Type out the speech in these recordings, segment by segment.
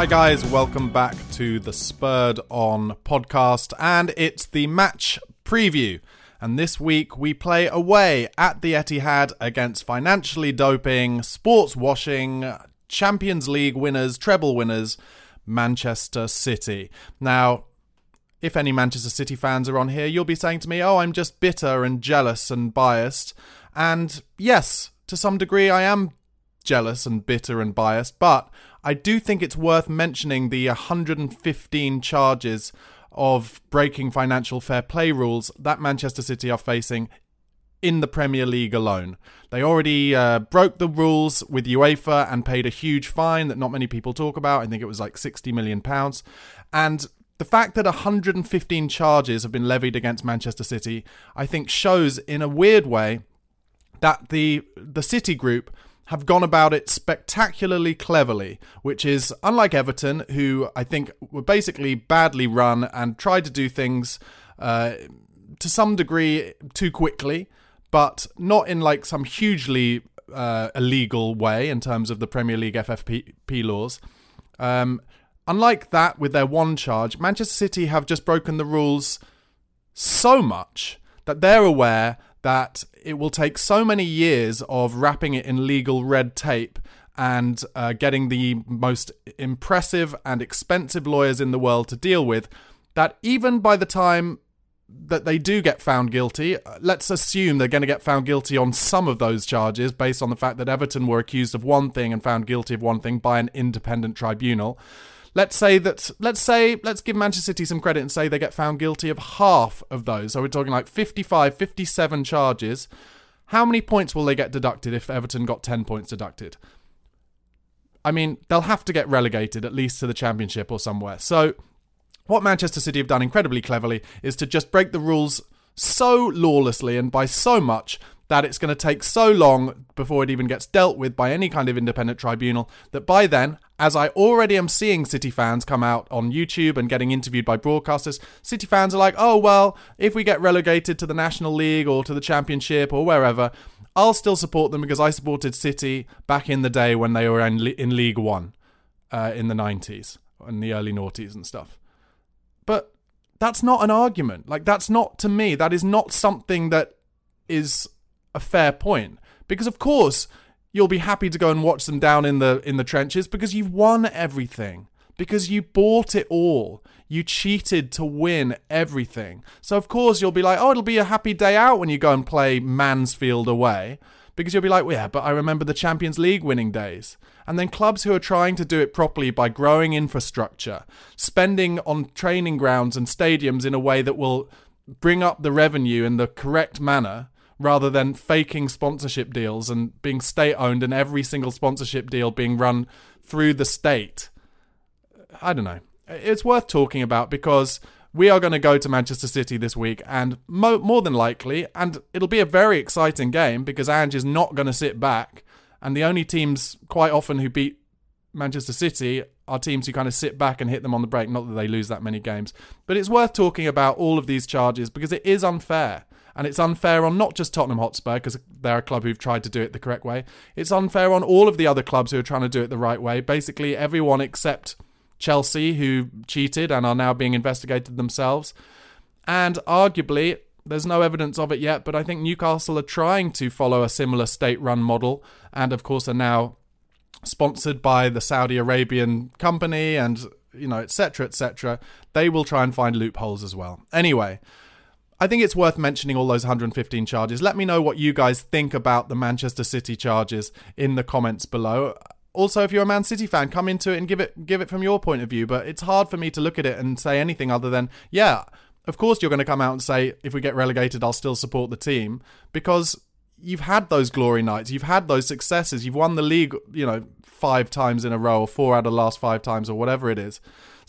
Hi, guys, welcome back to the Spurred On podcast, and it's the match preview. And this week we play away at the Etihad against financially doping, sports washing, Champions League winners, treble winners, Manchester City. Now, if any Manchester City fans are on here, you'll be saying to me, oh, I'm just bitter and jealous and biased. And yes, to some degree, I am jealous and bitter and biased, but I do think it's worth mentioning the 115 charges of breaking financial fair play rules that Manchester City are facing in the Premier League alone. They already uh, broke the rules with UEFA and paid a huge fine that not many people talk about. I think it was like 60 million pounds. And the fact that 115 charges have been levied against Manchester City, I think shows in a weird way that the the City group have gone about it spectacularly cleverly, which is unlike Everton, who I think were basically badly run and tried to do things uh, to some degree too quickly, but not in like some hugely uh, illegal way in terms of the Premier League FFP laws. Um, unlike that, with their one charge, Manchester City have just broken the rules so much that they're aware that it will take so many years of wrapping it in legal red tape and uh, getting the most impressive and expensive lawyers in the world to deal with that even by the time that they do get found guilty, uh, let's assume they're going to get found guilty on some of those charges based on the fact that Everton were accused of one thing and found guilty of one thing by an independent tribunal. Let's say that let's say let's give Manchester City some credit and say they get found guilty of half of those. So we're talking like 55, 57 charges. How many points will they get deducted if Everton got 10 points deducted? I mean, they'll have to get relegated at least to the championship or somewhere. So what Manchester City have done incredibly cleverly is to just break the rules so lawlessly and by so much that it's going to take so long before it even gets dealt with by any kind of independent tribunal that by then, as I already am seeing City fans come out on YouTube and getting interviewed by broadcasters, City fans are like, oh, well, if we get relegated to the National League or to the Championship or wherever, I'll still support them because I supported City back in the day when they were in, in League One uh, in the 90s and the early noughties and stuff. But that's not an argument. Like, that's not, to me, that is not something that is a fair point because of course you'll be happy to go and watch them down in the in the trenches because you've won everything. Because you bought it all. You cheated to win everything. So of course you'll be like oh it'll be a happy day out when you go and play mansfield away. Because you'll be like well, yeah but i remember the champions league winning days. And then clubs who are trying to do it properly by growing infrastructure spending on training grounds and stadiums in a way that will bring up the revenue in the correct manner rather than faking sponsorship deals and being state owned and every single sponsorship deal being run through the state. I don't know. It's worth talking about because we are going to go to Manchester City this week, and mo- more than likely, and it'll be a very exciting game because Ange is not going to sit back, and the only teams quite often who beat Manchester City are teams who kind of sit back and hit them on the break. Not that they lose that many games, but it's worth talking about all of these charges because it is unfair. And it's unfair on not just Tottenham Hotspur, because they're a club who've tried to do it the correct way. It's unfair on all of the other clubs who are trying to do it the right way. Basically, everyone except Chelsea, who cheated and are now being investigated themselves. And arguably, there's no evidence of it yet, but I think Newcastle are trying to follow a similar state run model, and of course, are now sponsored by the Saudi Arabian company and, you know, etc., etc. They will try and find loopholes as well. Anyway. I think it's worth mentioning all those 115 charges. Let me know what you guys think about the Manchester City charges in the comments below. Also, if you're a Man City fan, come into it and give it give it from your point of view. But it's hard for me to look at it and say anything other than, yeah, of course you're going to come out and say if we get relegated, I'll still support the team because you've had those glory nights, you've had those successes, you've won the league, you know, five times in a row, or four out of the last five times, or whatever it is.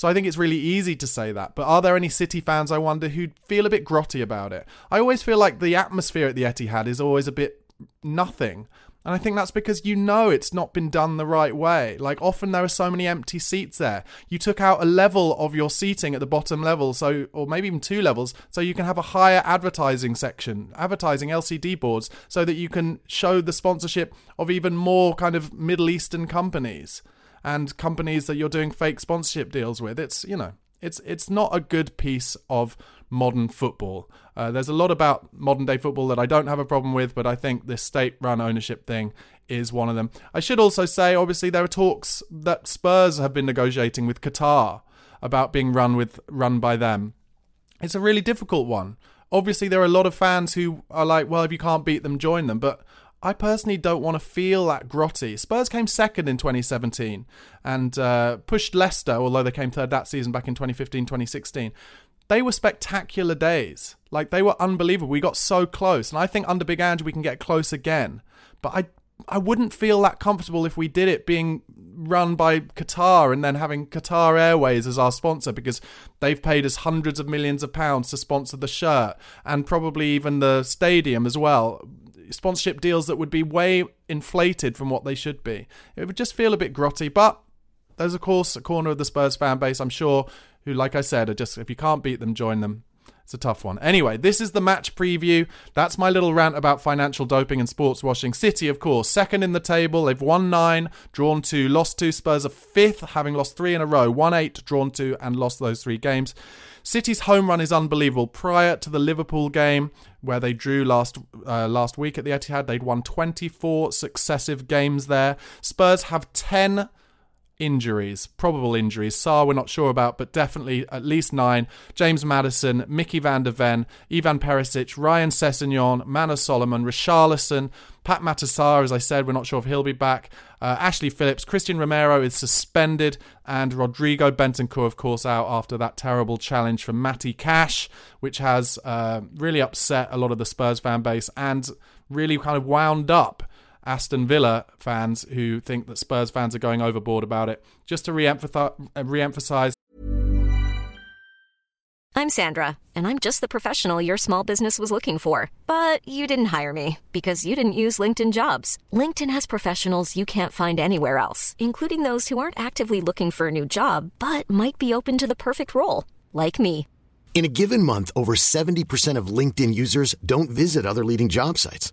So I think it's really easy to say that. But are there any City fans, I wonder, who feel a bit grotty about it? I always feel like the atmosphere at the Etihad is always a bit nothing. And I think that's because you know it's not been done the right way. Like often there are so many empty seats there. You took out a level of your seating at the bottom level, so or maybe even two levels, so you can have a higher advertising section, advertising LCD boards, so that you can show the sponsorship of even more kind of Middle Eastern companies and companies that you're doing fake sponsorship deals with. It's you know, it's it's not a good piece of modern football. Uh, there's a lot about modern day football that I don't have a problem with, but I think this state run ownership thing is one of them. I should also say, obviously, there are talks that Spurs have been negotiating with Qatar about being run with run by them. It's a really difficult one. Obviously, there are a lot of fans who are like, well, if you can't beat them, join them. But I personally don't want to feel that grotty. Spurs came second in 2017 and uh, pushed Leicester, although they came third that season back in 2015 2016. They were spectacular days. Like, they were unbelievable. We got so close. And I think under Big Ange, we can get close again. But I, I wouldn't feel that comfortable if we did it being run by Qatar and then having Qatar Airways as our sponsor because they've paid us hundreds of millions of pounds to sponsor the shirt and probably even the stadium as well sponsorship deals that would be way inflated from what they should be. It would just feel a bit grotty, but there's of course a corner of the Spurs fan base, I'm sure, who, like I said, are just if you can't beat them, join them. It's a tough one. Anyway, this is the match preview. That's my little rant about financial doping and sports washing. City, of course, second in the table. They've won nine, drawn two, lost two. Spurs are fifth, having lost three in a row. Won eight, drawn two, and lost those three games. City's home run is unbelievable. Prior to the Liverpool game, where they drew last uh, last week at the Etihad, they'd won 24 successive games there. Spurs have 10 injuries, probable injuries. Sarr, we're not sure about, but definitely at least nine. James Maddison, Mickey van der Ven, Ivan Perisic, Ryan Sessegnon, Manor Solomon, Richarlison, Pape Matar as I said, we're not sure if he'll be back. Uh, Ashley Phillips, Cristian Romero is suspended, and Rodrigo Bentancur, of course, out after that terrible challenge from Matty Cash, which has uh, really upset a lot of the Spurs fan base and really kind of wound up Aston Villa fans who think that Spurs fans are going overboard about it. Just to re-emphasize. I'm Sandra, and I'm just the professional your small business was looking for. But you didn't hire me because you didn't use LinkedIn jobs. LinkedIn has professionals you can't find anywhere else, including those who aren't actively looking for a new job, but might be open to the perfect role, like me. In a given month, over 70% of LinkedIn users don't visit other leading job sites.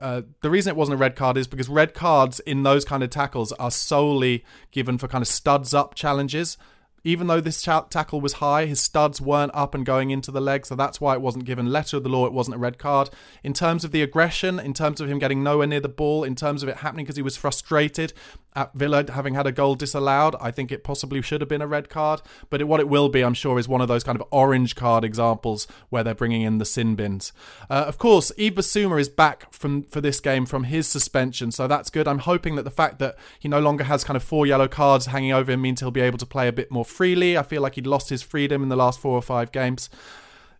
Uh, the reason it wasn't a red card is because red cards in those kind of tackles are solely given for kind of studs up challenges even though this tackle was high, his studs weren't up and going into the leg, so that's why it wasn't given. Letter of the law, it wasn't a red card. In terms of the aggression, in terms of him getting nowhere near the ball, in terms of it happening because he was frustrated at Villa having had a goal disallowed, I think it possibly should have been a red card. But it, what it will be, I'm sure, is one of those kind of orange card examples where they're bringing in the sin bins. Uh, of course, Yves Bissouma is back from for this game from his suspension, so that's good. I'm hoping that the fact that he no longer has kind of four yellow cards hanging over him means he'll be able to play a bit more freely. I feel like he'd lost his freedom in the last four or five games.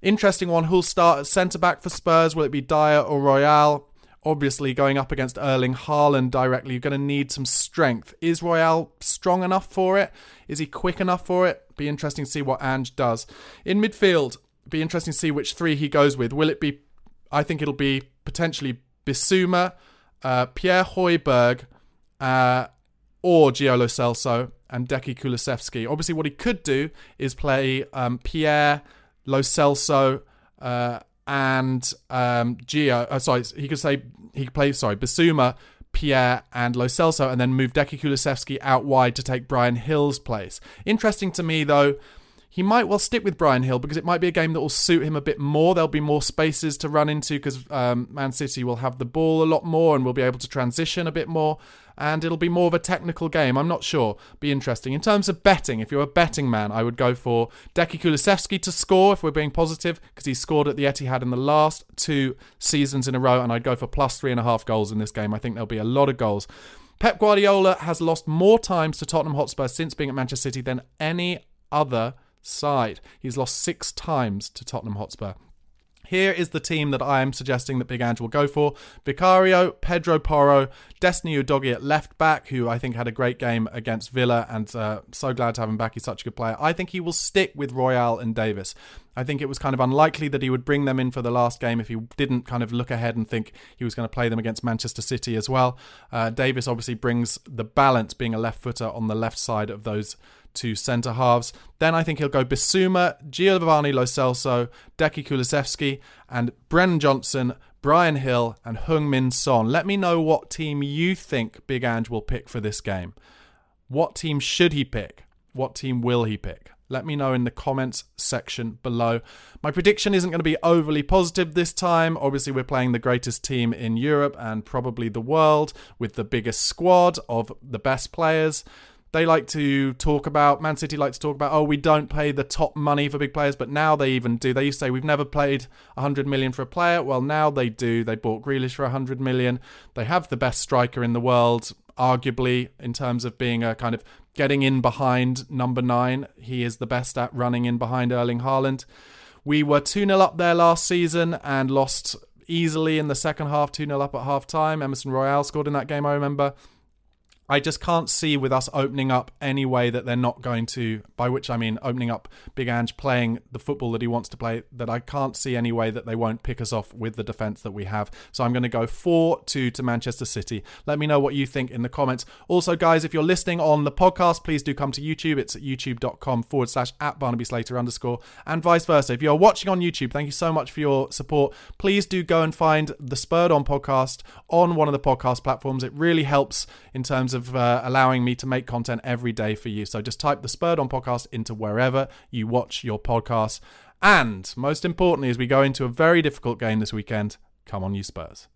Interesting one. Who'll start at centre back for Spurs? Will it be Dier or Royal? Obviously, going up against Erling Haaland directly, you're going to need some strength. Is Royal strong enough for it? Is he quick enough for it? Be interesting to see what Ange does. In midfield, be interesting to see which three he goes with. Will it be? I think it'll be potentially Bissouma, uh, Pierre Højbjerg, uh, or Gio Lo Celso and Decky Kulusevski. Obviously, what he could do is play um, Pierre, Lo Celso, uh, and um, Gio. Uh, sorry, he could say he could play. Sorry, Bissouma, Pierre, and Lo Celso, and then move Decky Kulusevski out wide to take Bryan Gil's place. Interesting to me, though. He might well stick with Bryan Gil because it might be a game that will suit him a bit more. There'll be more spaces to run into because um, Man City will have the ball a lot more and will be able to transition a bit more and it'll be more of a technical game. I'm not sure. Be interesting. In terms of betting, if you're a betting man, I would go for Decky Kulusevski to score if we're being positive, because he scored at the Etihad in the last two seasons in a row, and I'd go for plus three and a half goals in this game. I think there'll be a lot of goals. Pep Guardiola has lost more times to Tottenham Hotspur since being at Manchester City than any other side. He's lost six times to Tottenham Hotspur. Here is the team that I am suggesting that Big Ange will go for. Vicario, Pedro Porro, Destiny Udogie at left back, who I think had a great game against Villa, and uh, so glad to have him back. He's such a good player. I think he will stick with Royal and Davies. I think it was kind of unlikely that he would bring them in for the last game if he didn't kind of look ahead and think he was going to play them against Manchester City as well. Uh, Davies obviously brings the balance, being a left footer on the left side of those two centre halves. Then I think he'll go Bissouma, Giovanni Lo Celso, Decky Kulusevski, and Brennan Johnson, Bryan Gil, and Heung-min Son. Let me know what team you think Big Ange will pick for this game. What team should he pick? What team will he pick? Let me know in the comments section below. My prediction isn't going to be overly positive this time. Obviously, we're playing the greatest team in Europe and probably the world with the biggest squad of the best players they like to talk about Man City like to talk about oh we don't pay the top money for big players but now they even do. They used to say we've never played 100 million for a player. Well now they do. They bought Grealish for 100 million. They have the best striker in the world arguably in terms of being a kind of getting in behind number 9 he is the best at running in behind Erling Haaland. We were 2-0 up there last season and lost easily in the second half 2-0 up at half time Emerson Royal scored in that game I remember I just can't see with us opening up any way that they're not going to, by which I mean opening up Big Ange playing the football that he wants to play, that I can't see any way that they won't pick us off with the defence that we have. So I'm going to go 4 2 to Manchester City. Let me know what you think in the comments. Also, guys, if you're listening on the podcast, please do come to YouTube. It's at youtube.com forward slash at Barnaby Slater underscore and vice versa. If you're watching on YouTube, thank you so much for your support. Please do go and find the Spurred On podcast on one of the podcast platforms. It really helps in terms of of uh, allowing me to make content every day for you. So just type the Spurred On podcast into wherever you watch your podcasts. And most importantly, as we go into a very difficult game this weekend, come on, you Spurs.